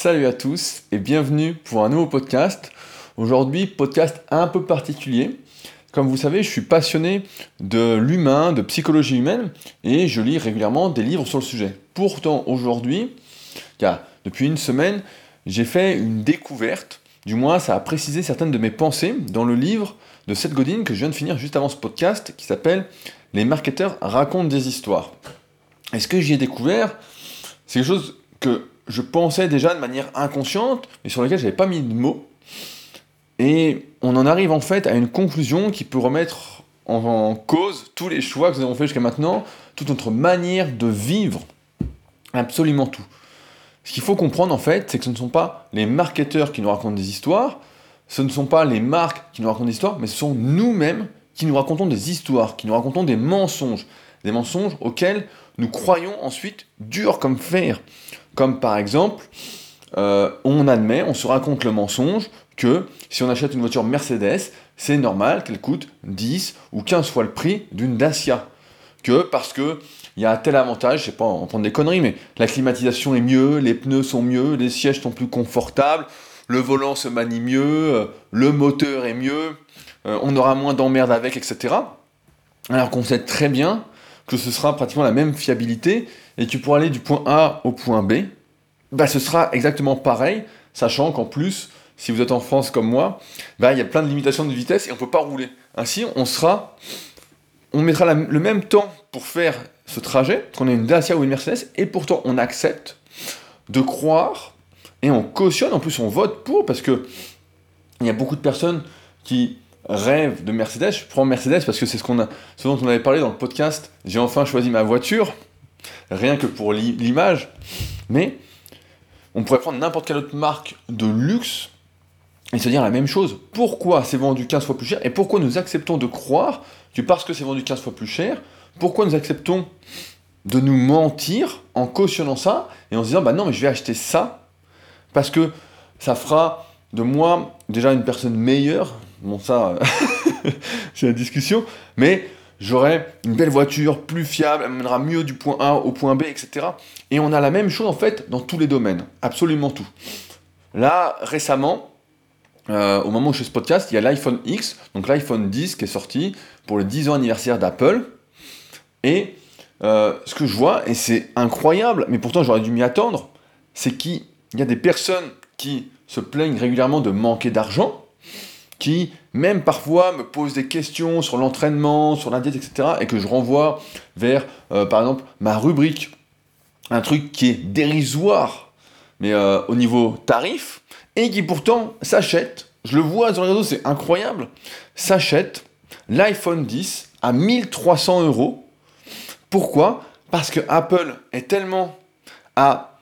Salut à tous et bienvenue pour un nouveau podcast. Aujourd'hui, podcast un peu particulier. Comme vous savez, je suis passionné de l'humain, de psychologie humaine et je lis régulièrement des livres sur le sujet. Pourtant, aujourd'hui, car depuis une semaine, j'ai fait une découverte, du moins ça a précisé certaines de mes pensées dans le livre de Seth Godin que je viens de finir juste avant ce podcast qui s'appelle Les marketeurs racontent des histoires. Et ce que j'y ai découvert, c'est quelque chose que je pensais déjà de manière inconsciente, mais sur lequel je n'avais pas mis de mots. Et on en arrive en fait à une conclusion qui peut remettre en, cause tous les choix que nous avons fait jusqu'à maintenant, toute notre manière de vivre, absolument tout. Ce qu'il faut comprendre en fait, c'est que ce ne sont pas les marketeurs qui nous racontent des histoires, ce ne sont pas les marques qui nous racontent des histoires, mais ce sont nous-mêmes qui nous racontons des histoires, qui nous racontons des mensonges, des mensonges auxquels nous croyons ensuite durs comme fer. Comme par exemple, euh, on admet, on se raconte le mensonge que si on achète une voiture Mercedes, c'est normal qu'elle coûte 10 ou 15 fois le prix d'une Dacia. Que parce que il y a tel avantage, je sais pas, on prend des conneries, mais la climatisation est mieux, les pneus sont mieux, les sièges sont plus confortables, le volant se manie mieux, euh, le moteur est mieux, euh, on aura moins d'emmerdes avec, etc. Alors qu'on sait très bien que ce sera pratiquement la même fiabilité et tu pourras aller du point A au point B, bah, ce sera exactement pareil, sachant qu'en plus, si vous êtes en France comme moi, bah, il y a plein de limitations de vitesse et on ne peut pas rouler. Ainsi, on mettra le même temps pour faire ce trajet, qu'on ait une Dacia ou une Mercedes, et pourtant on accepte de croire et on cautionne, en plus on vote pour, parce que il y a beaucoup de personnes qui rêvent de Mercedes. Je prends Mercedes parce que c'est ce, ce dont on avait parlé dans le podcast. J'ai enfin choisi ma voiture rien que pour l'image, mais on pourrait prendre n'importe quelle autre marque de luxe et se dire la même chose. Pourquoi c'est vendu 15 fois plus cher et pourquoi nous acceptons de croire que parce que c'est vendu 15 fois plus cher, pourquoi nous acceptons de nous mentir en cautionnant ça et en se disant bah non mais je vais acheter ça parce que ça fera de moi déjà une personne meilleure. Bon ça c'est la discussion, mais j'aurai une belle voiture, plus fiable, elle mènera mieux du point A au point B, etc. Et on a la même chose en fait dans tous les domaines, absolument tout. Là, récemment, euh, au moment où je fais ce podcast, il y a l'iPhone X, donc l'iPhone 10 qui est sorti pour le 10 ans anniversaire d'Apple. Et euh, ce que je vois, et c'est incroyable, mais pourtant j'aurais dû m'y attendre, c'est qu'il y a des personnes qui se plaignent régulièrement de manquer d'argent, qui même parfois me posent des questions sur l'entraînement, sur la diète, etc. et que je renvoie vers, euh, par exemple, ma rubrique, un truc qui est dérisoire, mais euh, au niveau tarif, et qui pourtant s'achète, je le vois sur les réseaux, c'est incroyable, s'achète l'iPhone 10 à 1300 euros. Pourquoi? Parce que Apple est tellement à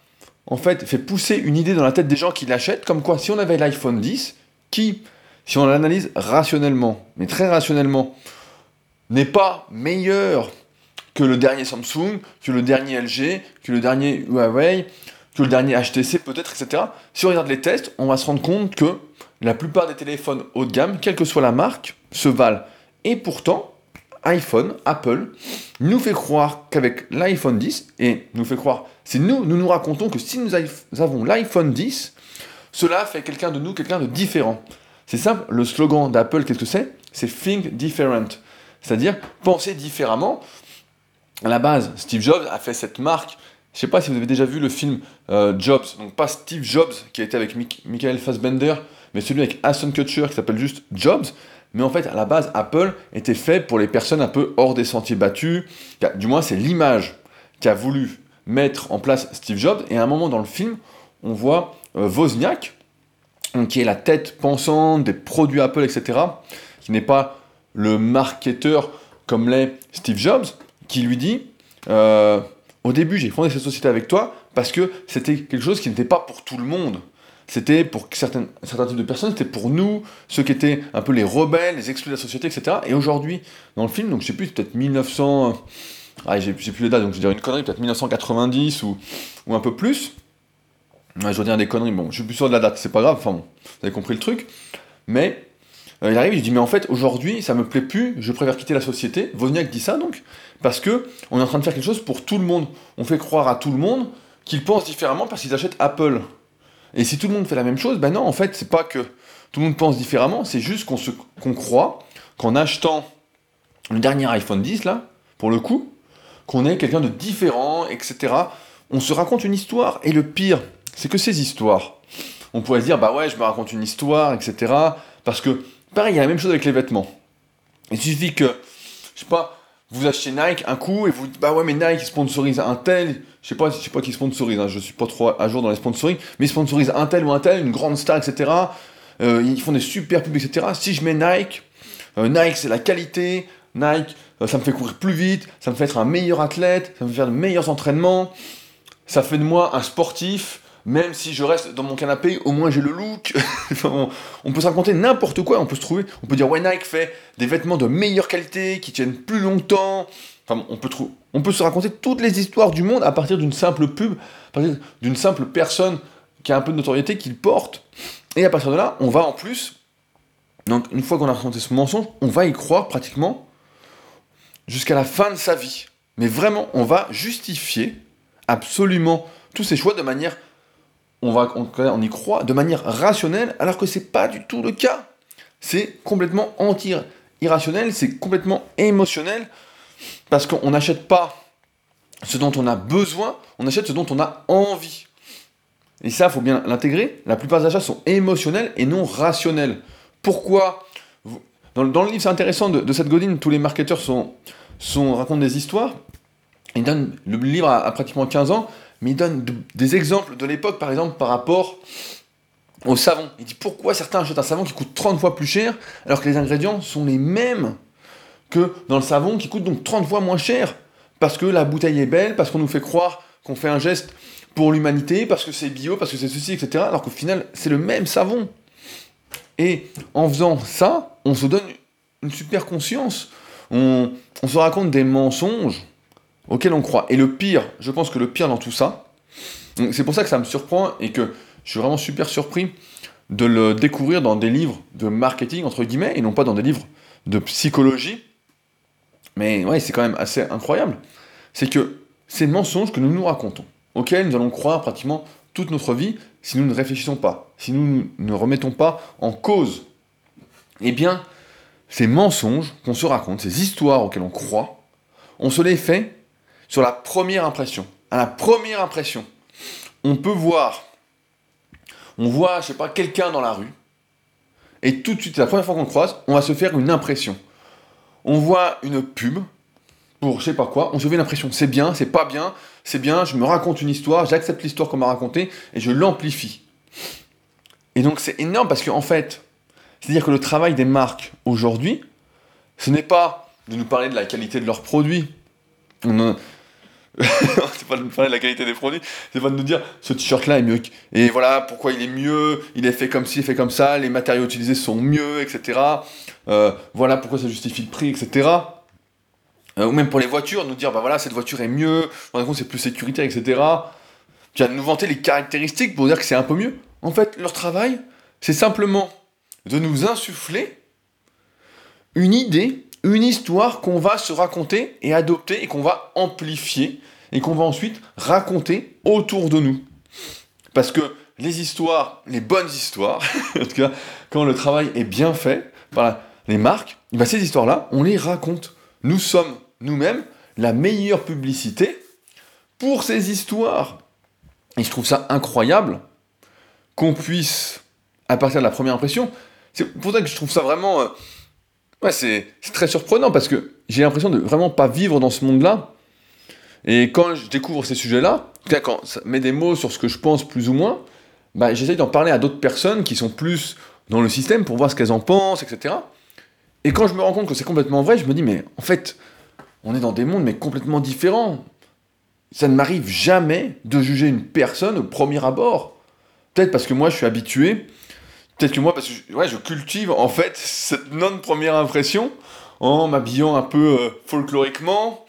en fait, fait pousser une idée dans la tête des gens qui l'achètent, comme quoi si on avait l'iPhone 10, qui si on l'analyse rationnellement, mais très rationnellement, n'est pas meilleur que le dernier Samsung, que le dernier LG, que le dernier Huawei, que le dernier HTC peut-être, etc. Si on regarde les tests, on va se rendre compte que la plupart des téléphones haut de gamme, quelle que soit la marque, se valent. Et pourtant, iPhone, Apple, nous fait croire qu'avec l'iPhone 10, et nous fait croire, c'est nous, nous nous racontons que si nous avons l'iPhone 10, cela fait quelqu'un de nous quelqu'un de différent. C'est simple, le slogan d'Apple, qu'est-ce que c'est? C'est Think Different. C'est-à-dire penser différemment. À la base, Steve Jobs a fait cette marque. Je ne sais pas si vous avez déjà vu le film euh, Jobs, donc pas Steve Jobs qui a été avec Michael Fassbender, mais celui avec Aston Kutcher qui s'appelle juste Jobs. Mais en fait, à la base, Apple était fait pour les personnes un peu hors des sentiers battus. Du moins, c'est l'image qu'a voulu mettre en place Steve Jobs. Et à un moment dans le film, on voit euh, Wozniak, qui est la tête pensante des produits Apple, etc., qui n'est pas le marketeur comme l'est Steve Jobs, qui lui dit euh, Au début, j'ai fondé cette société avec toi parce que c'était quelque chose qui n'était pas pour tout le monde. C'était pour certains, certains types de personnes, c'était pour nous, ceux qui étaient un peu les rebelles, les exclus de la société, etc. Et aujourd'hui, dans le film, donc je sais plus, peut-être 1900. Ah, j'ai plus les dates, donc je dire une connerie, peut-être 1990 ou, ou un peu plus je dois dire des conneries, bon, je suis plus sûr de la date, c'est pas grave, enfin vous avez compris le truc. Mais euh, il arrive, il dit, mais en fait, aujourd'hui, ça me plaît plus, je préfère quitter la société. Wozniak dit ça donc, parce que on est en train de faire quelque chose pour tout le monde. On fait croire à tout le monde qu'ils pensent différemment parce qu'ils achètent Apple. Et si tout le monde fait la même chose, ben non, en fait, c'est pas que tout le monde pense différemment, c'est juste qu'on se, qu'on croit qu'en achetant le dernier iPhone 10, là, pour le coup, qu'on est quelqu'un de différent, etc. On se raconte une histoire, et le pire, c'est que ces histoires, on pourrait se dire, bah ouais, je me raconte une histoire, etc. Parce que, pareil, il y a la même chose avec les vêtements. Il suffit que, je sais pas, vous achetez Nike un coup et vous dites, bah ouais, mais Nike sponsorise un tel, je sais pas, je sais pas qui sponsorise, hein, je suis pas trop à jour dans les sponsoring, mais ils sponsorisent un tel ou un tel, une grande star, etc. Euh, ils font des super pubs, etc. Si je mets Nike, euh, Nike c'est la qualité, Nike euh, ça me fait courir plus vite, ça me fait être un meilleur athlète, ça me fait faire de meilleurs entraînements, ça fait de moi un sportif, même si je reste dans mon canapé, au moins j'ai le look. on, peut se raconter n'importe quoi, on peut se trouver, on peut dire ouais Nike fait des vêtements de meilleure qualité, qui tiennent plus longtemps. Enfin, on peut, on peut se raconter toutes les histoires du monde à partir d'une simple pub, d'une simple personne qui a un peu de notoriété qu'il porte. Et à partir de là, on va en plus, donc une fois qu'on a raconté ce mensonge, on va y croire pratiquement jusqu'à la fin de sa vie. Mais vraiment, on va justifier absolument tous ces choix de manière on, y croit de manière rationnelle, alors que c'est pas du tout le cas. C'est complètement anti-irrationnel, c'est complètement émotionnel, parce qu'on n'achète pas ce dont on a besoin, on achète ce dont on a envie. Et ça, il faut bien l'intégrer. La plupart des achats sont émotionnels et non rationnels. Pourquoi dans, le livre, c'est intéressant, de, cette godine, tous les marketeurs sont, racontent des histoires. Ils donnent, le livre a pratiquement 15 ans, mais il donne des exemples de l'époque, par exemple, par rapport au savon. Il dit pourquoi certains achètent un savon qui coûte 30 fois plus cher, alors que les ingrédients sont les mêmes que dans le savon qui coûte donc 30 fois moins cher? Parce que la bouteille est belle, parce qu'on nous fait croire qu'on fait un geste pour l'humanité, parce que c'est bio, parce que c'est ceci, etc. Alors qu'au final, c'est le même savon. Et en faisant ça, on se donne une super conscience. On, on se raconte des mensonges auquel on croit. Et le pire, je pense que le pire dans tout ça, c'est pour ça que ça me surprend et que je suis vraiment super surpris de le découvrir dans des livres de marketing, entre guillemets, et non pas dans des livres de psychologie. Mais ouais, c'est quand même assez incroyable. C'est que ces mensonges que nous nous racontons, auxquels nous allons croire pratiquement toute notre vie si nous ne réfléchissons pas, si nous ne remettons pas en cause, eh bien, ces mensonges qu'on se raconte, ces histoires auxquelles on croit, on se les fait sur la première impression. À la première impression, on peut voir, on voit, je sais pas, quelqu'un dans la rue, et tout de suite, la première fois qu'on croise, on va se faire une impression. On voit une pub pour je sais pas quoi, on se fait une impression, c'est bien, c'est pas bien, c'est bien, je me raconte une histoire, j'accepte l'histoire qu'on m'a racontée et je l'amplifie. Et donc c'est énorme parce qu'en en fait, c'est-à-dire que le travail des marques aujourd'hui, ce n'est pas de nous parler de la qualité de leurs produits. C'est pas de parler de la qualité des produits, c'est pas de nous dire ce t-shirt là est mieux. Et voilà pourquoi il est mieux, il est fait comme ci, fait comme ça, les matériaux utilisés sont mieux, etc. Euh, voilà pourquoi ça justifie le prix, etc. Euh, ou même pour les voitures, nous dire bah voilà cette voiture est mieux, c'est plus sécuritaire, etc. Tu vas nous vanter les caractéristiques pour dire que c'est un peu mieux. En fait, leur travail, c'est simplement de nous insuffler une idée une histoire qu'on va se raconter et adopter et qu'on va amplifier et qu'on va ensuite raconter autour de nous. Parce que les histoires, les bonnes histoires, en tout cas quand le travail est bien fait par les marques, eh ben, ces histoires-là, on les raconte. Nous sommes nous-mêmes la meilleure publicité pour ces histoires. Et je trouve ça incroyable qu'on puisse, à partir de la première impression, c'est pour ça que je trouve ça vraiment... Euh, Ouais, c'est très surprenant parce que j'ai l'impression de vraiment pas vivre dans ce monde-là. Et quand je découvre ces sujets-là, quand ça met des mots sur ce que je pense plus ou moins, bah, j'essaye d'en parler à d'autres personnes qui sont plus dans le système pour voir ce qu'elles en pensent, etc. Et quand je me rends compte que c'est complètement vrai, je me dis, mais en fait, on est dans des mondes mais complètement différents. Ça ne m'arrive jamais de juger une personne au premier abord. Peut-être parce que moi, je suis habitué Peut-être que moi, parce que ouais, je cultive en fait cette non-première impression en m'habillant un peu euh, folkloriquement,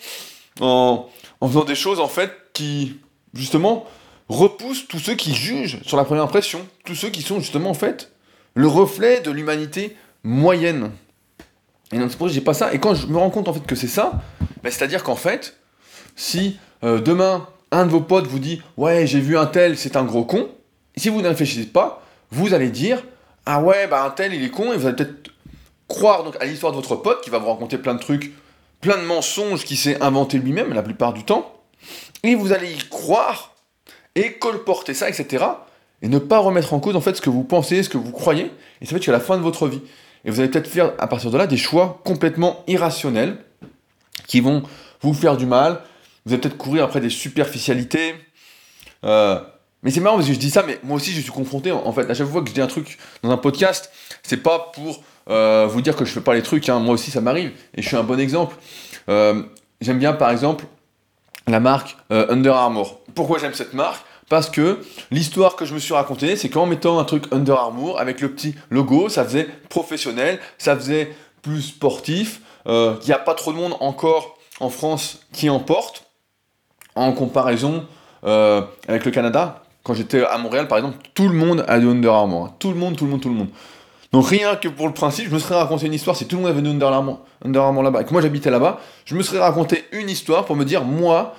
en, en, faisant des choses en fait qui, justement, repoussent tous ceux qui jugent sur la première impression, tous ceux qui sont justement en fait le reflet de l'humanité moyenne. Et pour ça que j'ai pas ça. Et quand je me rends compte en fait que c'est ça, ben, c'est-à-dire qu'en fait, si euh, demain un de vos potes vous dit ouais j'ai vu un tel, c'est un gros con, si vous ne réfléchissez pas, vous allez dire Ah ouais, bah un tel il est con, et vous allez peut-être croire donc, à l'histoire de votre pote qui va vous raconter plein de trucs, plein de mensonges qu'il s'est inventé lui-même la plupart du temps, et vous allez y croire et colporter ça, etc. Et ne pas remettre en cause en fait ce que vous pensez, ce que vous croyez, et ça fait jusqu'à la fin de votre vie. Et vous allez peut-être faire à partir de là des choix complètement irrationnels qui vont vous faire du mal. Vous allez peut-être courir après des superficialités. Euh, mais c'est marrant parce que je dis ça, mais moi aussi je suis confronté en fait. À chaque fois que je dis un truc dans un podcast, c'est pas pour euh, vous dire que je fais pas les trucs. Hein. Moi aussi ça m'arrive et je suis un bon exemple. Euh, j'aime bien par exemple la marque Under Armour. Pourquoi j'aime cette marque? Parce que l'histoire que je me suis racontée, c'est qu'en mettant un truc Under Armour avec le petit logo, ça faisait professionnel, ça faisait plus sportif. Il n'y a pas trop de monde encore en France qui en porte en comparaison avec le Canada quand j'étais à Montréal, par exemple, tout le monde a du Under Armour. Hein. Tout le monde, tout le monde, tout le monde. Donc rien que pour le principe, je me serais raconté une histoire, si tout le monde avait du Under Armour, là-bas, et que moi j'habitais là-bas, je me serais raconté une histoire pour me dire, moi,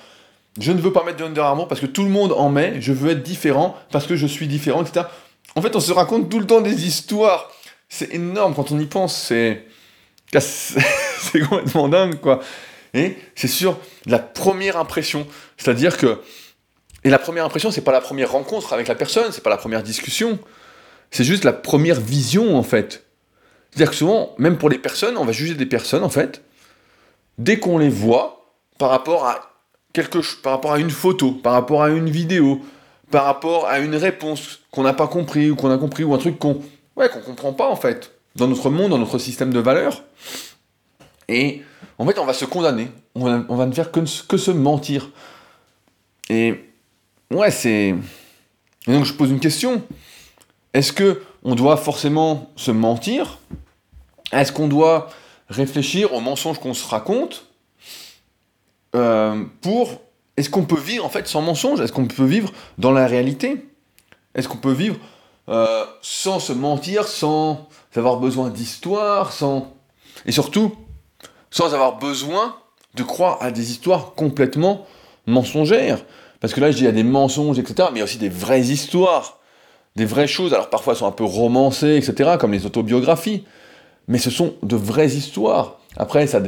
je ne veux pas mettre de Under Armour parce que tout le monde en met, je veux être différent parce que je suis différent, etc. En fait, on se raconte tout le temps des histoires. C'est énorme quand on y pense, c'est... c'est complètement dingue, quoi. Et c'est sur la première impression. C'est-à-dire que et la première impression, c'est pas la première rencontre avec la personne, c'est pas la première discussion, c'est juste la première vision en fait. C'est-à-dire que souvent, même pour les personnes, on va juger des personnes en fait, dès qu'on les voit par rapport à quelque par rapport à une photo, par rapport à une vidéo, par rapport à une réponse qu'on n'a pas compris ou qu'on a compris ou un truc qu'on ouais qu'on comprend pas en fait dans notre monde, dans notre système de valeurs. Et en fait, on va se condamner, on va, va ne faire que, que se mentir. Et Ouais, c'est. Et donc je pose une question. Est-ce que on doit forcément se mentir? Est-ce qu'on doit réfléchir aux mensonges qu'on se raconte euh, pour Est-ce qu'on peut vivre en fait sans mensonge? Est-ce qu'on peut vivre dans la réalité? Est-ce qu'on peut vivre euh, sans se mentir, sans avoir besoin d'histoire, sans et surtout sans avoir besoin de croire à des histoires complètement mensongères? Parce que là, je dis, il y a des mensonges, etc., mais il y a aussi des vraies histoires, des vraies choses. Alors parfois, elles sont un peu romancées, etc., comme les autobiographies. Mais ce sont de vraies histoires. Après, ça.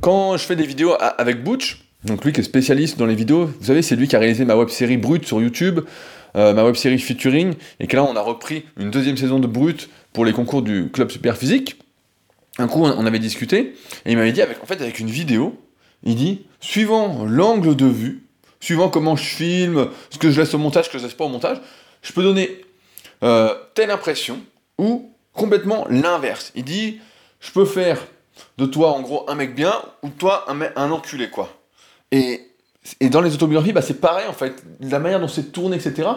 Quand je fais des vidéos avec Butch, donc lui qui est spécialiste dans les vidéos, vous savez, c'est lui qui a réalisé ma web série Brut sur YouTube, euh, ma web série Featuring, et que là, on a repris une deuxième saison de Brut pour les concours du Club Super Physique. Un coup, on avait discuté, et il m'avait dit, avec, en fait, avec une vidéo, il dit, suivant l'angle de vue, suivant comment je filme, ce que je laisse au montage, ce que je laisse pas au montage, je peux donner euh, telle impression ou complètement l'inverse. Il dit, je peux faire de toi en gros un mec bien ou toi un, un enculé quoi. Et, et dans les autobiographies, bah, c'est pareil en fait, la manière dont c'est tourné, etc.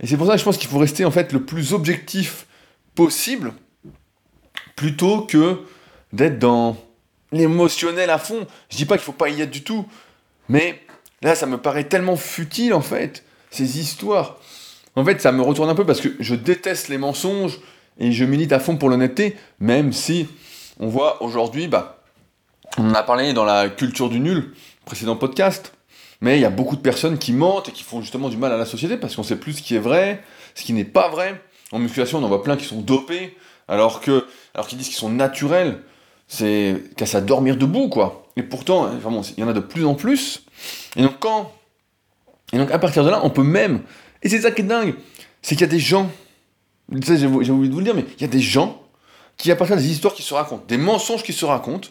Et c'est pour ça que je pense qu'il faut rester en fait le plus objectif possible plutôt que d'être dans l'émotionnel à fond. Je dis pas qu'il faut pas y être du tout, mais Là, ça me paraît tellement futile, en fait, ces histoires. En fait, ça me retourne un peu parce que je déteste les mensonges et je milite à fond pour l'honnêteté, même si on voit aujourd'hui, bah, on en a parlé dans la culture du nul, précédent podcast, mais il y a beaucoup de personnes qui mentent et qui font justement du mal à la société parce qu'on sait plus ce qui est vrai, ce qui n'est pas vrai. En musculation, on en voit plein qui sont dopés, alors que, alors qu'ils disent qu'ils sont naturels. C'est qu'à à dormir debout, quoi. Et pourtant, vraiment, il y en a de plus en plus. Et donc quand... Et donc à partir de là, on peut même... Et c'est ça qui est dingue, c'est qu'il y a des gens, j'ai oublié de vous le dire, mais il y a des gens qui, à partir des histoires qui se racontent, des mensonges qui se racontent,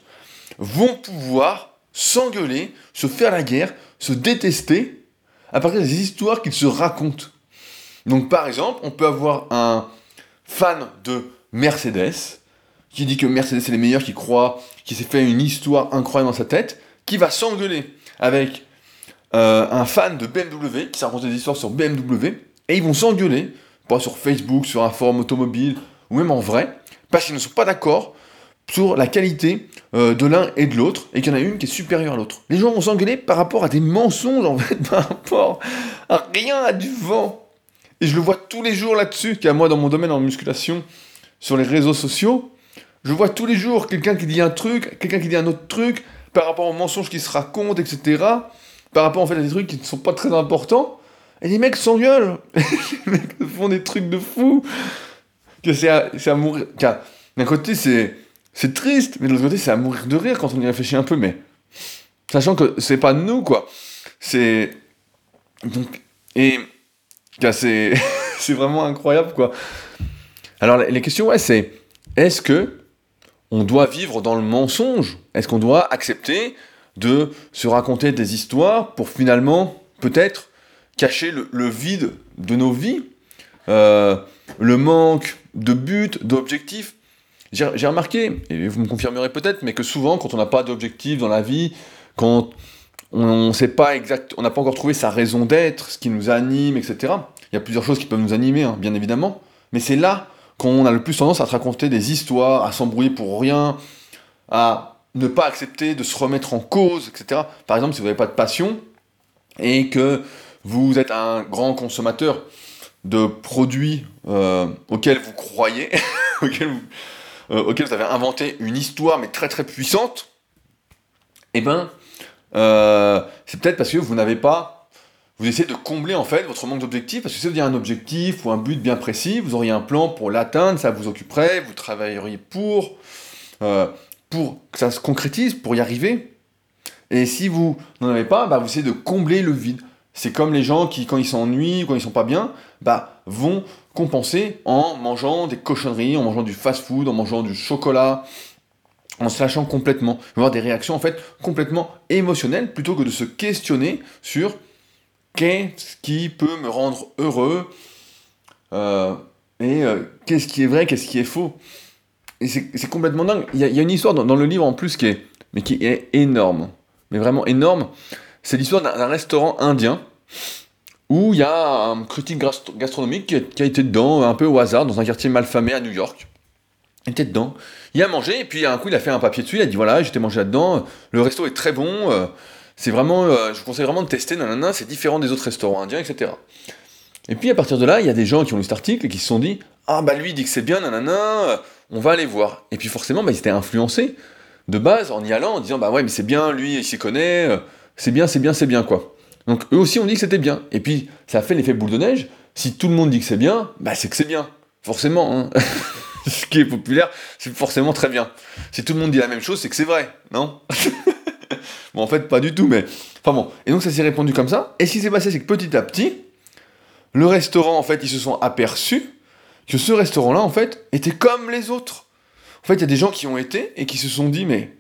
vont pouvoir s'engueuler, se faire la guerre, se détester, à partir des histoires qu'ils se racontent. Donc par exemple, on peut avoir un fan de Mercedes, qui dit que Mercedes est les meilleurs, qui croit, qui s'est fait une histoire incroyable dans sa tête, qui va s'engueuler avec euh, un fan de BMW qui s'est raconté des histoires sur BMW, et ils vont s'engueuler, pas sur Facebook, sur un forum automobile, ou même en vrai, parce qu'ils ne sont pas d'accord sur la qualité euh, de l'un et de l'autre, et qu'il y en a une qui est supérieure à l'autre. Les gens vont s'engueuler par rapport à des mensonges, en par rapport à rien, à du vent. Et je le vois tous les jours là-dessus, car moi, dans mon domaine en musculation, sur les réseaux sociaux, je vois tous les jours quelqu'un qui dit un truc, quelqu'un qui dit un autre truc, par rapport aux mensonges qui se racontent, etc. Par rapport en fait à des trucs qui ne sont pas très importants. Et les mecs s'engueulent. les mecs font des trucs de fou. Que c'est à, à, mourir. D'un côté, c'est, c'est triste, mais de l'autre côté, c'est à mourir de rire quand on y réfléchit un peu. Mais sachant que c'est pas nous, quoi. C'est. Donc. Et. C'est, c'est vraiment incroyable, quoi. Alors, les questions, ouais, c'est est-ce que on doit vivre dans le mensonge Est-ce qu'on doit accepter de se raconter des histoires pour finalement, peut-être, cacher le, vide de nos vies, euh, le manque de but, d'objectif? J'ai remarqué, et vous me confirmerez peut-être, mais que souvent, quand on n'a pas d'objectif dans la vie, quand on sait pas exact, on n'a pas encore trouvé sa raison d'être, ce qui nous anime, etc. Il y a plusieurs choses qui peuvent nous animer, hein, bien évidemment, mais c'est là qu'on a le plus tendance à te raconter des histoires, à s'embrouiller pour rien, à ne pas accepter de se remettre en cause, etc. Par exemple, si vous n'avez pas de passion et que vous êtes un grand consommateur de produits euh, auxquels vous croyez, auxquels, vous, euh, auxquels, vous, avez inventé une histoire mais très très puissante, eh ben, euh, c'est peut-être parce que vous n'avez pas vous essayez de combler en fait votre manque d'objectif, parce que si vous aviez un objectif ou un but bien précis, vous auriez un plan pour l'atteindre, ça vous occuperait, vous travailleriez pour, euh, pour que ça se concrétise, pour y arriver. Et si vous n'en avez pas, bah, vous essayez de combler le vide. C'est comme les gens qui, quand ils s'ennuient, quand ils sont pas bien, bah, vont compenser en mangeant des cochonneries, en mangeant du fast-food, en mangeant du chocolat, en se lâchant complètement. Vont avoir des réactions en fait complètement émotionnelles plutôt que de se questionner sur qu'est-ce qui peut me rendre heureux euh, et euh, qu'est-ce qui est vrai, qu'est-ce qui est faux? Et c'est complètement dingue. Il y, a, une histoire dans, le livre en plus qui est, mais qui est énorme, mais vraiment énorme. C'est l'histoire d'un restaurant indien où il y a un critique gastronomique qui a, été dedans un peu au hasard dans un quartier malfamé à New York. Il était dedans. Il a mangé et puis un coup il a fait un papier dessus. Il a dit voilà j'étais mangé là-dedans. Le resto est très bon. Euh, c'est vraiment, euh, je vous conseille vraiment de tester, nanana, c'est différent des autres restaurants indiens, etc. Et puis à partir de là, il y a des gens qui ont lu cet article et qui se sont dit Ah bah lui dit que c'est bien, nanana, euh, on va aller voir. Et puis forcément, bah, ils étaient influencés de base en y allant, en disant Bah ouais, mais c'est bien, lui il s'y connaît, euh, c'est bien, c'est bien, c'est bien, quoi. Donc eux aussi ont dit que c'était bien. Et puis ça a fait l'effet boule de neige. Si tout le monde dit que c'est bien, bah c'est que c'est bien. Forcément. Hein. Ce qui est populaire, c'est forcément très bien. Si tout le monde dit la même chose, c'est que c'est vrai, non? bon, en fait, pas du tout, mais. Enfin bon. Et donc, ça s'est répondu comme ça. Et ce qui s'est passé, c'est que petit à petit, le restaurant, en fait, ils se sont aperçus que ce restaurant-là, en fait, était comme les autres. En fait, il y a des gens qui ont été et qui se sont dit, mais.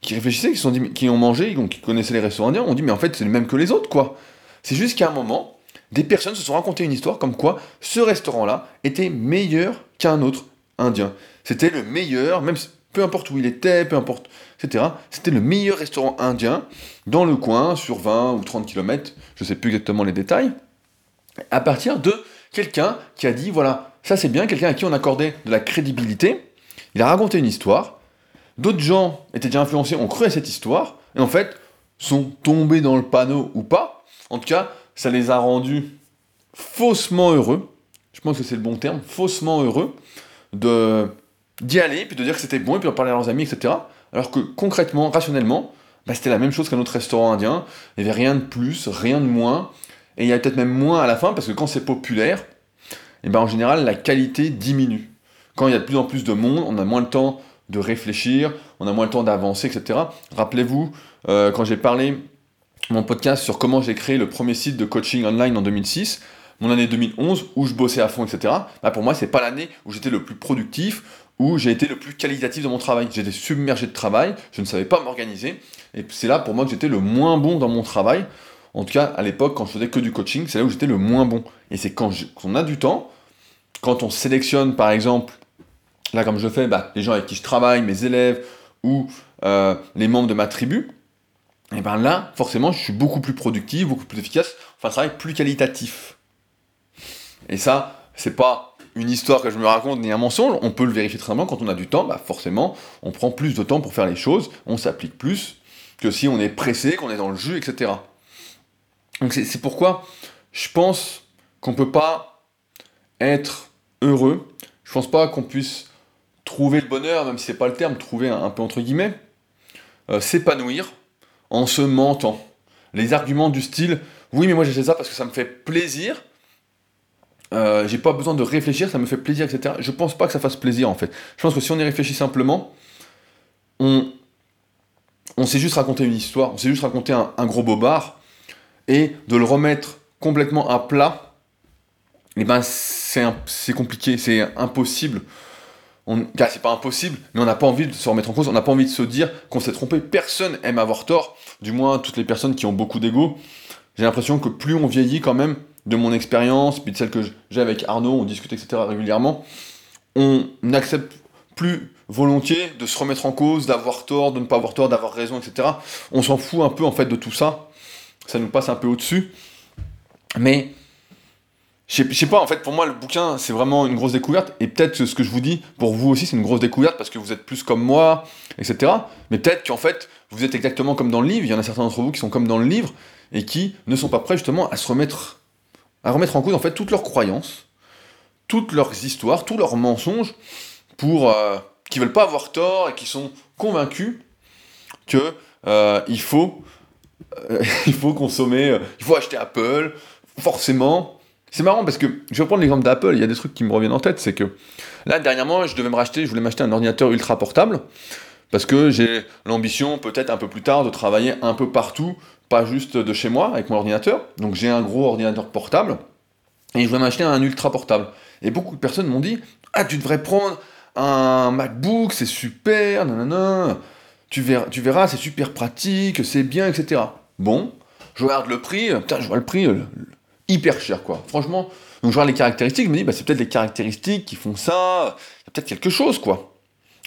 qui réfléchissaient, qui, sont dit, qui ont mangé, donc qui connaissaient les restaurants indiens, ont dit, mais en fait, c'est le même que les autres, quoi. C'est juste qu'à un moment, des personnes se sont raconté une histoire comme quoi ce restaurant-là était meilleur qu'un autre indien. C'était le meilleur, même peu importe où il était, peu importe, C'était le meilleur restaurant indien dans le coin, sur 20 ou 30 km, je ne sais plus exactement les détails, à partir de quelqu'un qui a dit, voilà, ça c'est bien, quelqu'un à qui on accordait de la crédibilité, il a raconté une histoire, d'autres gens étaient déjà influencés, ont cru à cette histoire, et en fait, sont tombés dans le panneau ou pas, en tout cas, ça les a rendus faussement heureux, je pense que c'est le bon terme, faussement heureux, de d'y aller, puis de dire que c'était bon, et puis d'en parler à leurs amis, etc. Alors que concrètement, rationnellement, bah, c'était la même chose qu'un autre restaurant indien. Il n'y avait rien de plus, rien de moins. Et il y a peut-être même moins à la fin, parce que quand c'est populaire, et eh ben en général, la qualité diminue. Quand il y a de plus en plus de monde, on a moins le temps de réfléchir, on a moins le temps d'avancer, etc. Rappelez-vous, euh, quand j'ai parlé mon podcast sur comment j'ai créé le premier site de coaching online en 2006, mon année 2011 où je bossais à fond, etc. Bah pour moi, c'est pas l'année où j'étais le plus productif, où j'ai été le plus qualitatif dans mon travail. J'étais submergé de travail, je ne savais pas m'organiser, et c'est là pour moi que j'étais le moins bon dans mon travail. En tout cas, à l'époque, quand je faisais que du coaching, c'est là où j'étais le moins bon. Et c'est quand, on a du temps, quand on sélectionne, par exemple, là comme je fais, bah, les gens avec qui je travaille, mes élèves, ou euh, les membres de ma tribu, et bien là, forcément, je suis beaucoup plus productif, beaucoup plus efficace, enfin, un travail plus qualitatif. Et ça, c'est pas une histoire que je me raconte ni un mensonge, on peut le vérifier très bien quand on a du temps, bah forcément, on prend plus de temps pour faire les choses, on s'applique plus que si on est pressé, qu'on est dans le jus, etc. Donc c'est pourquoi je pense qu'on ne peut pas être heureux, je pense pas qu'on puisse trouver le bonheur, même si c'est pas le terme, trouver un, peu entre guillemets, euh, s'épanouir en se mentant. Les arguments du style oui, mais moi j'achète ça parce que ça me fait plaisir. Euh, j'ai pas besoin de réfléchir, ça me fait plaisir, etc. Je pense pas que ça fasse plaisir en fait. Je pense que si on y réfléchit simplement, on, on sait juste raconter une histoire, on sait juste raconter un, gros bobard, et de le remettre complètement à plat, et eh ben c'est compliqué, c'est impossible. C'est pas impossible, mais on n'a pas envie de se remettre en cause, on n'a pas envie de se dire qu'on s'est trompé. Personne aime avoir tort, du moins toutes les personnes qui ont beaucoup d'ego. J'ai l'impression que plus on vieillit quand même, de mon expérience, puis de celle que j'ai avec Arnaud, on discute, etc. régulièrement, on n'accepte plus volontiers de se remettre en cause, d'avoir tort, de ne pas avoir tort, d'avoir raison, etc. On s'en fout un peu en fait de tout ça. Ça nous passe un peu au-dessus. Mais je sais pas, en fait, pour moi, le bouquin, c'est vraiment une grosse découverte. Et peut-être ce que je vous dis, pour vous aussi, c'est une grosse découverte parce que vous êtes plus comme moi, etc. Mais peut-être qu'en fait, vous êtes exactement comme dans le livre. Il y en a certains d'entre vous qui sont comme dans le livre et qui ne sont pas prêts justement à se remettre à remettre en cause en fait toutes leurs croyances, toutes leurs histoires, tous leurs mensonges, pour euh, qui veulent pas avoir tort et qui sont convaincus que euh, il faut euh, il faut consommer, euh, il faut acheter Apple, forcément. C'est marrant parce que je vais prendre l'exemple d'Apple, il y a des trucs qui me reviennent en tête, c'est que là dernièrement je devais me racheter, je voulais m'acheter un ordinateur ultra portable parce que j'ai l'ambition peut-être un peu plus tard de travailler un peu partout pas juste de chez moi avec mon ordinateur. Donc j'ai un gros ordinateur portable et je voulais m'acheter un ultra portable. Et beaucoup de personnes m'ont dit Ah, tu devrais prendre un MacBook, c'est super, nanana, tu verras, tu verras c'est super pratique, c'est bien, etc. Bon, je regarde le prix, putain, je vois le prix hyper cher, quoi. Franchement, donc je vois les caractéristiques, je me dis, bah, c'est peut-être les caractéristiques qui font ça, il y a peut-être quelque chose, quoi.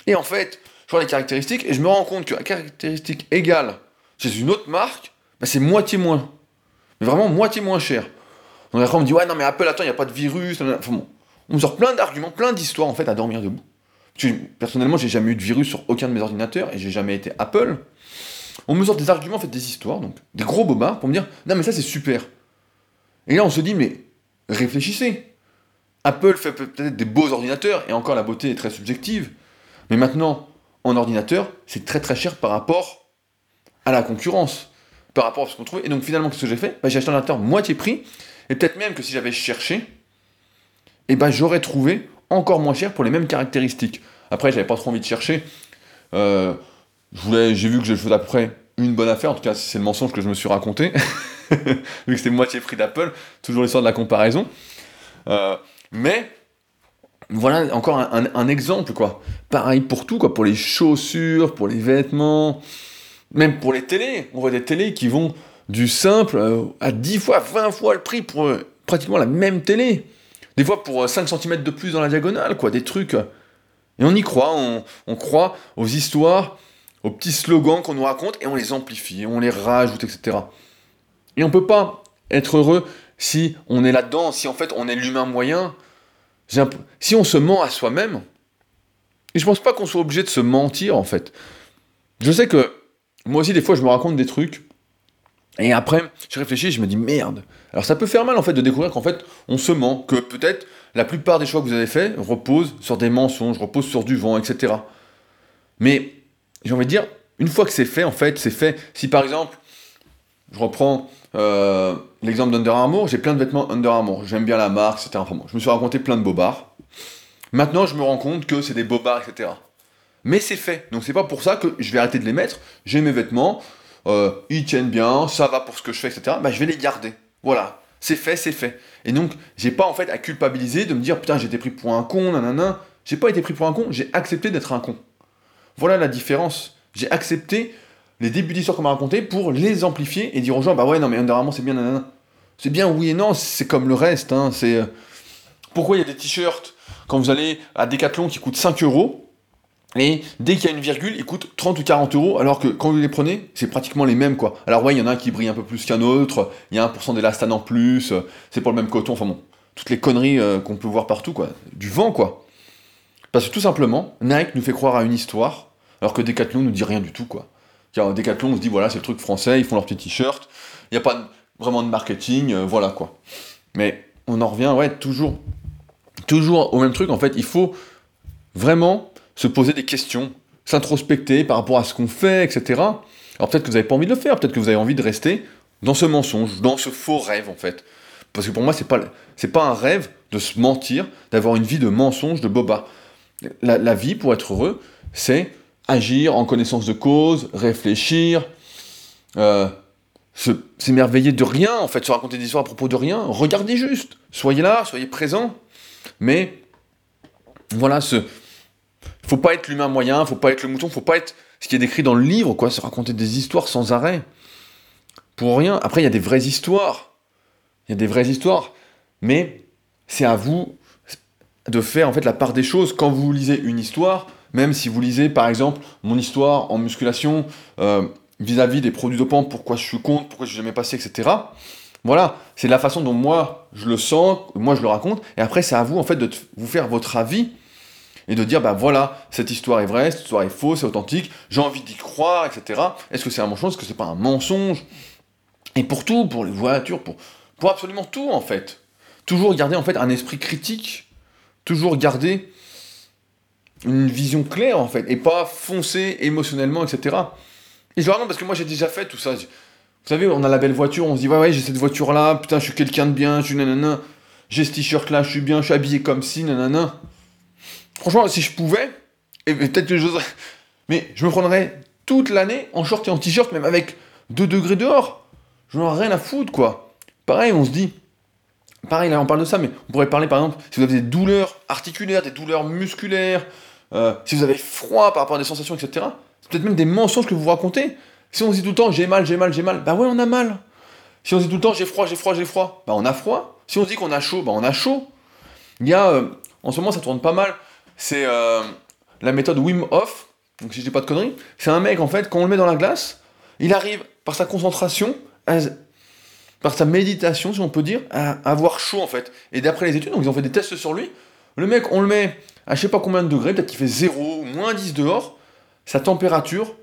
Et en fait, je vois les caractéristiques et je me rends compte que la caractéristique égale chez une autre marque, bah, c'est moitié moins. Mais vraiment moitié moins cher. Donc après, on me dit, ouais, non, mais Apple, attends, il n'y a pas de virus. Enfin bon, on me sort plein d'arguments, plein d'histoires, en fait, à dormir debout. Personnellement, j'ai jamais eu de virus sur aucun de mes ordinateurs et j'ai jamais été Apple. On me sort des arguments, en fait, des histoires, donc des gros bobards pour me dire, non, mais ça, c'est super. Et là, on se dit, mais réfléchissez. Apple fait peut-être des beaux ordinateurs, et encore la beauté est très subjective. Mais maintenant, en ordinateur, c'est très très cher par rapport à la concurrence par rapport à ce qu'on trouvait. Et donc finalement, qu'est-ce que j'ai fait? Bah, J'ai acheté un ordinateur moitié prix, et peut-être même que si j'avais cherché, eh ben, j'aurais trouvé encore moins cher pour les mêmes caractéristiques. Après, j'avais pas trop envie de chercher. Euh, j'ai vu que je faisais à une bonne affaire, en tout cas c'est le mensonge que je me suis raconté, vu que c'était moitié prix d'Apple, toujours l'histoire de la comparaison. Euh, mais voilà encore un, un, exemple quoi. Pareil pour tout quoi, pour les chaussures, pour les vêtements, même pour les télés, on voit des télés qui vont du simple euh, à 10 fois, 20 fois le prix pour euh, pratiquement la même télé. Des fois pour 5 euh, cm de plus dans la diagonale, quoi, des trucs. Et on y croit, on, croit aux histoires, aux petits slogans qu'on nous raconte, et on les amplifie, on les rajoute, etc. Et on peut pas être heureux si on est là-dedans, si en fait on est l'humain moyen. Si on se ment à soi-même, et je pense pas qu'on soit obligé de se mentir en fait. Je sais que moi aussi, des fois, je me raconte des trucs. Et après, je réfléchis, je me dis merde. Alors ça peut faire mal en fait de découvrir qu'en fait on se ment, que peut-être la plupart des choix que vous avez faits reposent sur des mensonges, reposent sur du vent, etc. Mais j'ai envie de dire, une fois que c'est fait, en fait, c'est fait. Si par exemple, je reprends euh, l'exemple d'Under Armour, j'ai plein de vêtements Under Armour, j'aime bien la marque, etc. Enfin, je me suis raconté plein de bobards. Maintenant, je me rends compte que c'est des bobards, etc. Mais c'est fait. Donc c'est pas pour ça que je vais arrêter de les mettre. J'ai mes vêtements, euh, ils tiennent bien, ça va pour ce que je fais, etc. Bah, je vais les garder. Voilà. C'est fait, c'est fait. Et donc, j'ai pas en fait à culpabiliser de me dire putain, j'ai été pris pour un con, nanana. J'ai pas été pris pour un con, j'ai accepté d'être un con. Voilà la différence. J'ai accepté les débuts d'histoire qu'on m'a raconté pour les amplifier et dire aux gens bah ouais, non, mais Under c'est bien, nanana. C'est bien, oui et non, c'est comme le reste. Hein, c'est. Euh, pourquoi il y a des t-shirts quand vous allez à Decathlon qui coûtent 5 euros et dès qu'il y a une virgule, il coûte 30 ou 40 euros, alors que quand vous les prenez, c'est pratiquement les mêmes, quoi. Alors ouais, il y en a un qui brille un peu plus qu'un autre, il y a 1% d'élastane en plus, c'est pour le même coton, enfin bon, toutes les conneries euh, qu'on peut voir partout, quoi. Du vent, quoi. Parce que tout simplement, Nike nous fait croire à une histoire, alors que Decathlon nous dit rien du tout, quoi. Car Decathlon, on se dit, voilà, c'est le truc français, ils font leurs petits t-shirts, il n'y a pas vraiment de marketing, euh, voilà, quoi. Mais on en revient, ouais, toujours, toujours au même truc, en fait, il faut vraiment se poser des questions, s'introspecter par rapport à ce qu'on fait, etc. Alors peut-être que vous n'avez pas envie de le faire, peut-être que vous avez envie de rester dans ce mensonge, dans ce faux rêve en fait. Parce que pour moi, c'est pas, pas un rêve de se mentir, d'avoir une vie de mensonge, de boba. La, vie, pour être heureux, c'est agir en connaissance de cause, réfléchir, euh, s'émerveiller de rien, en fait, se raconter des histoires à propos de rien. Regardez juste, soyez là, soyez présents. Mais voilà, ce, faut pas être l'humain moyen, faut pas être le mouton, faut pas être ce qui est décrit dans le livre, quoi, se raconter des histoires sans arrêt. Pour rien. Après, il y a des vraies histoires. Il y a des vraies histoires. Mais c'est à vous de faire en fait la part des choses. Quand vous lisez une histoire, même si vous lisez par exemple mon histoire en musculation euh, vis-à-vis des produits dopants, pourquoi je suis contre, pourquoi je suis jamais passé, etc. Voilà, c'est la façon dont moi je le sens, moi je le raconte, et après c'est à vous en fait de vous faire votre avis et de dire bah voilà cette histoire est vraie, cette histoire est fausse, c'est authentique, j'ai envie d'y croire, etc. Est-ce que c'est un mensonge, est-ce que c'est pas un mensonge? Et pour tout, pour les voitures, pour, absolument tout en fait. Toujours garder en fait un esprit critique, toujours garder une vision claire en fait, et pas foncer émotionnellement, etc. Et je le raconte parce que moi j'ai déjà fait tout ça. Vous savez, on a la belle voiture, on se dit ouais ouais j'ai cette voiture là, putain je suis quelqu'un de bien, je suis nanana, j'ai ce t-shirt là, je suis bien, je suis habillé comme si, nanana. Franchement, si je pouvais, et peut-être que j'oserais, mais je me prendrais toute l'année en short et en t-shirt, même avec 2 degrés dehors. J'en ai rien à foutre, quoi. Pareil, on se dit. Pareil, là, on parle de ça, mais on pourrait parler, par exemple, si vous avez des douleurs articulaires, des douleurs musculaires, euh, si vous avez froid par rapport à des sensations, etc. C'est peut-être même des mensonges que vous vous racontez. Si on se dit tout le temps j'ai mal, j'ai mal, j'ai mal, bah ouais, on a mal. Si on se dit tout le temps j'ai froid, j'ai froid, j'ai froid, bah on a froid. Si on se dit qu'on a chaud, bah on a chaud. Il y a, euh, en ce moment, ça tourne pas mal, c'est euh, la méthode Wim Hof. Donc si je dis pas de conneries, c'est un mec en fait, quand on le met dans la glace, il arrive par sa concentration par sa méditation, si on peut dire, à avoir chaud en fait. Et d'après les études, donc ils ont fait des tests sur lui, le mec, on le met à je sais pas combien de degrés, peut-être qu'il fait 0 ou moins 10 dehors, sa température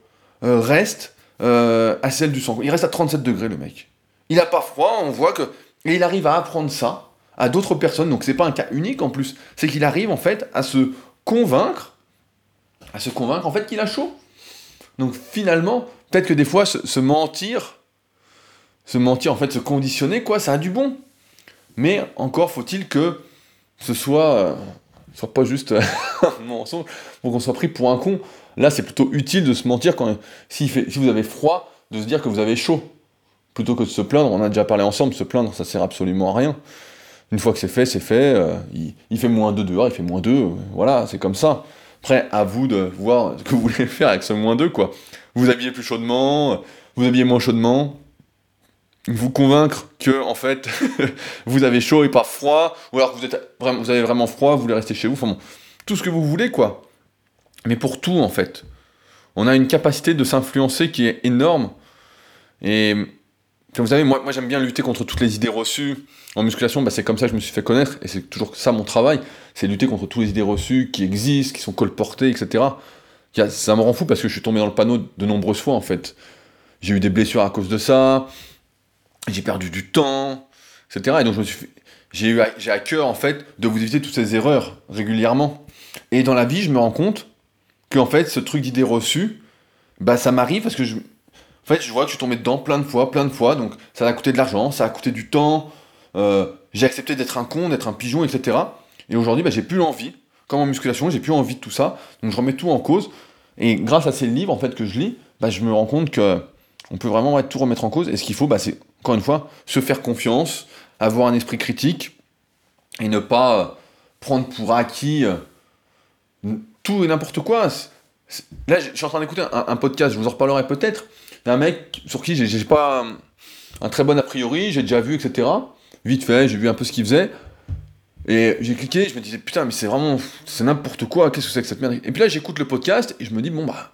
euh, reste euh, à celle du sang. Il reste à 37 degrés le mec. Il n'a pas froid, on voit que. Et il arrive à apprendre ça à d'autres personnes, donc c'est pas un cas unique en plus, c'est qu'il arrive en fait à se convaincre, à se convaincre en fait qu'il a chaud. Donc finalement, peut-être que des fois se mentir se mentir, en fait, se conditionner, quoi, ça a du bon. Mais encore faut-il que ce soit, euh, soit pas juste un mensonge pour qu'on soit pris pour un con. Là, c'est plutôt utile de se mentir quand si, si vous avez froid, de se dire que vous avez chaud. Plutôt que de se plaindre, on a déjà parlé ensemble, se plaindre, ça sert absolument à rien. Une fois que c'est fait, c'est fait. Euh, il, fait moins 2 dehors, il fait moins 2. Euh, voilà, c'est comme ça. Après, à vous de voir ce que vous voulez faire avec ce moins 2, quoi. Vous habillez plus chaudement, vous habillez moins chaudement, vous convaincre que en fait vous avez chaud et pas froid, ou alors que vous, êtes vraiment, vous avez vraiment froid, vous voulez rester chez vous, tout ce que vous voulez quoi. Mais pour tout en fait, on a une capacité de s'influencer qui est énorme. Vous savez, moi, moi j'aime bien lutter contre toutes les idées reçues. En musculation, bah, c'est comme ça que je me suis fait connaître, et c'est toujours ça mon travail, c'est lutter contre toutes les idées reçues qui existent, qui sont colportées, etc. Ça me rend fou parce que je suis tombé dans le panneau de nombreuses fois en fait. J'ai eu des blessures à cause de ça, j'ai perdu du temps, etc. Et donc je me suis j'ai eu j'ai à cœur en fait de vous éviter toutes ces erreurs régulièrement. Et dans la vie, je me rends compte que en fait ce truc d'idée reçue, bah ça m'arrive parce que je en fait, je vois je suis tombé dedans plein de fois, plein de fois, donc ça a coûté de l'argent, ça a coûté du temps, euh, j'ai accepté d'être un con, d'être un pigeon, etc. Et aujourd'hui, bah, j'ai plus envie, comme en musculation, j'ai plus envie de tout ça, donc je remets tout en cause. Et grâce à ces livres en fait que je lis, bah, je me rends compte que on peut vraiment tout remettre en cause. Et ce qu'il faut, bah, c'est encore une fois, se faire confiance, avoir un esprit critique et ne pas euh, prendre pour acquis euh, tout et n'importe quoi. Là, je suis en train d'écouter un, podcast, je vous en reparlerai peut-être, d'un mec sur qui j'ai pas un très bon a priori, j'ai déjà vu, etc. Vite fait, j'ai vu un peu ce qu'il faisait. Et j'ai cliqué, je me disais, putain, mais c'est vraiment, c'est n'importe quoi, qu'est-ce que c'est que cette merde? Et puis là, j'écoute le podcast et je me dis, bon, bah,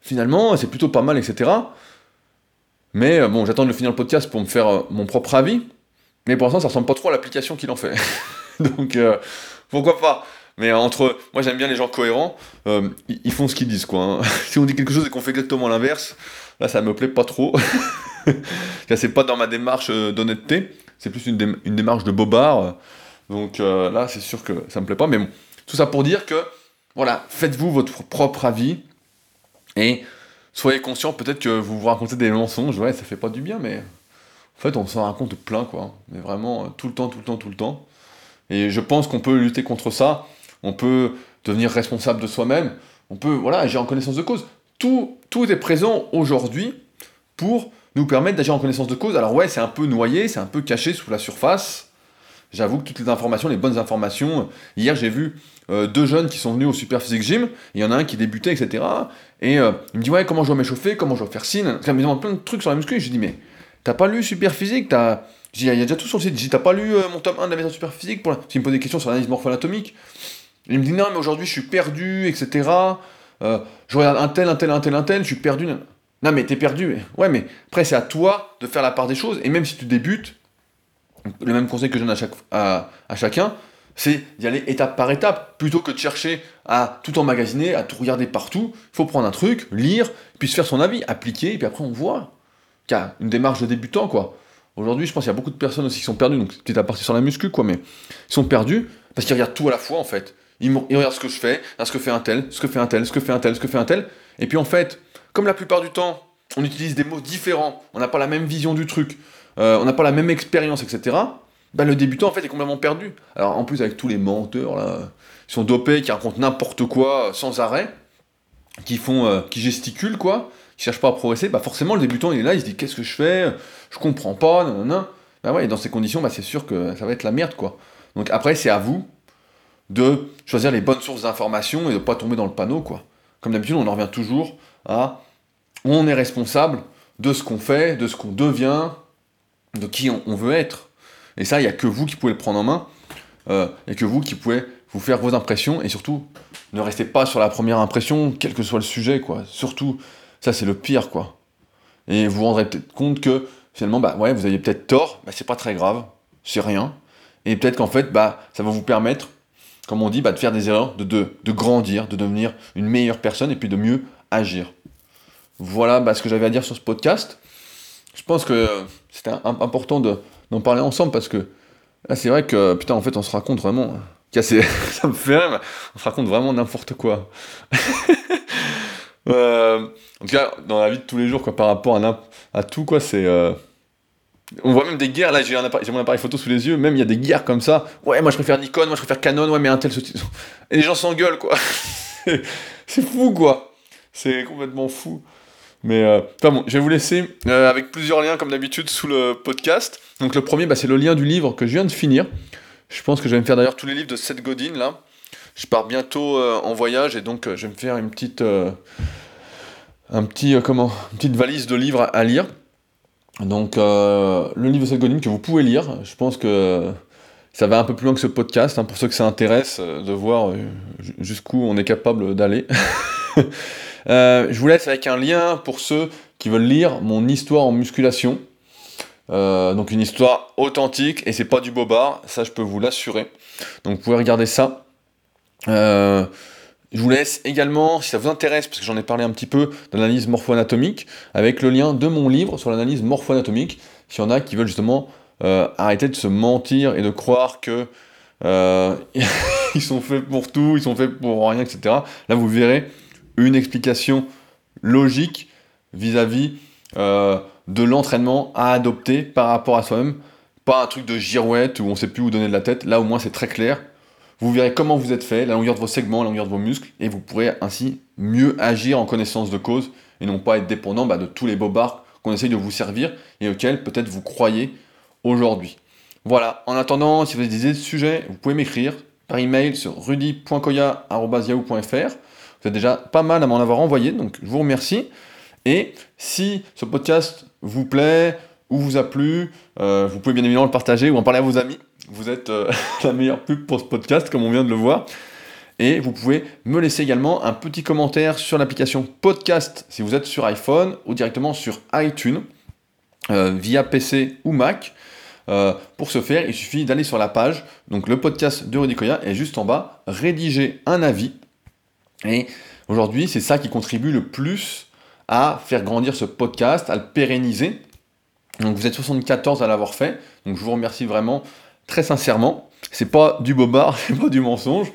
finalement, c'est plutôt pas mal, etc. Mais euh, bon, j'attends de finir le podcast pour me faire euh, mon propre avis. Mais pour l'instant, ça ressemble pas trop à l'application qu'il en fait. Donc, euh, pourquoi pas? Mais entre. Moi, j'aime bien les gens cohérents. ils font ce qu'ils disent, quoi. Hein. si on dit quelque chose et qu'on fait exactement l'inverse, là, ça me plaît pas trop. c'est pas dans ma démarche d'honnêteté. C'est plus une, une, démarche de bobard. Donc là, c'est sûr que ça me plaît pas. Mais bon, tout ça pour dire que, voilà, faites-vous votre propre avis. Et soyez conscient peut-être que vous vous racontez des mensonges, ouais, ça fait pas du bien, mais En fait, on s'en raconte plein, quoi. Mais vraiment, tout le temps, tout le temps, tout le temps. Et je pense qu'on peut lutter contre ça. On peut devenir responsable de soi-même. On peut, voilà, agir en connaissance de cause. Tout, tout est présent aujourd'hui pour nous permettre d'agir en connaissance de cause. Alors ouais, c'est un peu noyé, c'est un peu caché sous la surface. J'avoue que toutes les informations, les bonnes informations. Hier, j'ai vu euh, deux jeunes qui sont venus au Super Physique Gym. Il y en a un qui débutait, etc. Et euh, il me dit ouais, comment je dois m'échauffer, comment je dois faire signe? Il me demande plein de trucs sur la muscu. Et je dis mais t'as pas lu Super Physique? T'as il y a déjà tout sur le site. Dis t'as pas lu euh, mon tome 1 de la méthode Super Physique? Pour Il me pose des questions sur l'analyse morpho-anatomique. Il me dit non mais aujourd'hui je suis perdu, etc. je regarde un tel, un tel, un tel, un tel, je suis perdu. Non mais t'es perdu. Ouais mais après c'est à toi de faire la part des choses. Et même si tu débutes, le même conseil que je donne à, chacun, c'est d'y aller étape par étape, plutôt que de chercher à tout emmagasiner, à tout regarder partout. Il faut prendre un truc, lire, puis se faire son avis, appliquer, et puis après on voit a une démarche de débutant, quoi. Aujourd'hui, je pense qu'il y a beaucoup de personnes aussi qui sont perdues, donc petit à partir sur la muscu, quoi, mais ils sont perdus parce qu'ils regardent tout à la fois, en fait. Ils, regardent ce que je fais, ce que fait un tel, ce que fait un tel, ce que fait un tel, ce que fait un tel, et puis en fait, comme la plupart du temps, on utilise des mots différents, on n'a pas la même vision du truc, euh, on n'a pas la même expérience, etc., ben, le débutant en fait est complètement perdu. Alors en plus avec tous les menteurs là, qui sont dopés, qui racontent n'importe quoi euh, sans arrêt, qui font, euh, qui gesticulent quoi, qui cherchent pas à progresser, bah forcément le débutant il est là, il se dit qu'est-ce que je fais, je comprends pas, non. Bah ouais, et dans ces conditions, bah, c'est sûr que ça va être la merde quoi. Donc après c'est à vous de choisir les bonnes sources d'informations et de pas tomber dans le panneau quoi. Comme d'habitude on en revient toujours à on est responsable de ce qu'on fait, de ce qu'on devient, de qui on, veut être. Et ça, il n'y a que vous qui pouvez le prendre en main. Euh, a que vous qui pouvez vous faire vos impressions. Et surtout, ne restez pas sur la première impression, quel que soit le sujet, quoi. Surtout, ça, c'est le pire, quoi. Et vous vous rendrez peut-être compte que, finalement, bah ouais, vous aviez peut-être tort, bah c'est pas très grave, c'est rien. Et peut-être qu'en fait, bah, ça va vous permettre, comme on dit, bah, de faire des erreurs, de, grandir, de devenir une meilleure personne et puis de mieux agir. Voilà bah, ce que j'avais à dire sur ce podcast. Je pense que c'était important d'en parler ensemble parce que là, c'est vrai que, putain, en fait, on se raconte vraiment. ça me fait rire, on se raconte vraiment n'importe quoi. euh, en tout cas, dans la vie de tous les jours, quoi, par rapport à, à tout, quoi, c'est. Euh, on voit même des guerres, là j'ai mon appareil photo sous les yeux, même il y a des guerres comme ça. Ouais, moi je préfère Nikon, moi je préfère Canon, ouais, mais un tel. Et les gens s'engueulent, quoi. c'est fou, quoi. C'est complètement fou. Mais euh, bon, je vais vous laisser euh, avec plusieurs liens comme d'habitude sous le podcast. Donc le premier, bah, c'est le lien du livre que je viens de finir. Je pense que je vais me faire d'ailleurs tous les livres de Seth Godin là. Je pars bientôt euh, en voyage et donc je vais me faire une petite, un petit, comment, une petite valise de livres à, lire. Donc le livre de que vous pouvez lire. Je pense que ça va un peu plus loin que ce podcast hein, pour ceux que ça intéresse de voir jusqu'où on est capable d'aller. Euh, je vous laisse avec un lien pour ceux qui veulent lire mon histoire en musculation. Euh, donc une histoire authentique et c'est pas du bobard, ça je peux vous l'assurer. Donc vous pouvez regarder ça. Euh, je vous laisse également, si ça vous intéresse, parce que j'en ai parlé un petit peu de l'analyse morpho-anatomique, avec le lien de mon livre sur l'analyse morpho-anatomique, s'il y en a qui veulent justement arrêter de se mentir et de croire que ils sont faits pour tout, ils sont faits pour rien, etc. Là vous verrez, une explication logique vis-à-vis euh, de l'entraînement à adopter par rapport à soi-même. Pas un truc de girouette où on sait plus où donner de la tête. Là, au moins, c'est très clair. Vous verrez comment vous êtes fait, la longueur de vos segments, la longueur de vos muscles, et vous pourrez ainsi mieux agir en connaissance de cause et non pas être dépendant bah, de tous les bobards qu'on essaye de vous servir et auxquels peut-être vous croyez aujourd'hui. Voilà, en attendant, si vous avez des idées de sujets, vous pouvez m'écrire par email sur rudy.koya.yahoo.fr. Vous êtes déjà pas mal à m'en avoir envoyé, donc je vous remercie. Et si ce podcast vous plaît ou vous a plu, euh, vous pouvez bien évidemment le partager ou en parler à vos amis. Vous êtes euh, la meilleure pub pour ce podcast, comme on vient de le voir. Et vous pouvez me laisser également un petit commentaire sur l'application podcast si vous êtes sur iPhone ou directement sur iTunes euh, via PC ou Mac. pour ce faire, il suffit d'aller sur la page, donc le podcast de Rudy Koya, et juste en bas, rédiger un avis et aujourd'hui, c'est ça qui contribue le plus à faire grandir ce podcast, à le pérenniser. Donc vous êtes 74 à l'avoir fait, donc je vous remercie vraiment très sincèrement. C'est pas du bobard, c'est pas du mensonge.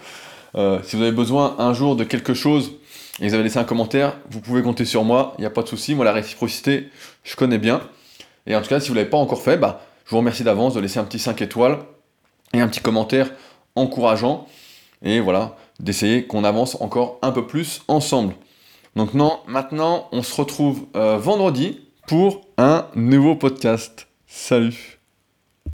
Euh, si vous avez besoin un jour de quelque chose et vous avez laissé un commentaire, vous pouvez compter sur moi, il n'y a pas de souci. Moi, la réciprocité, je connais bien. Et en tout cas, si vous ne l'avez pas encore fait, bah, je vous remercie d'avance de laisser un petit 5 étoiles et un petit commentaire encourageant. Et voilà, d'essayer qu'on avance encore un peu plus ensemble. Donc non, maintenant, on se retrouve euh, vendredi pour un nouveau podcast. Salut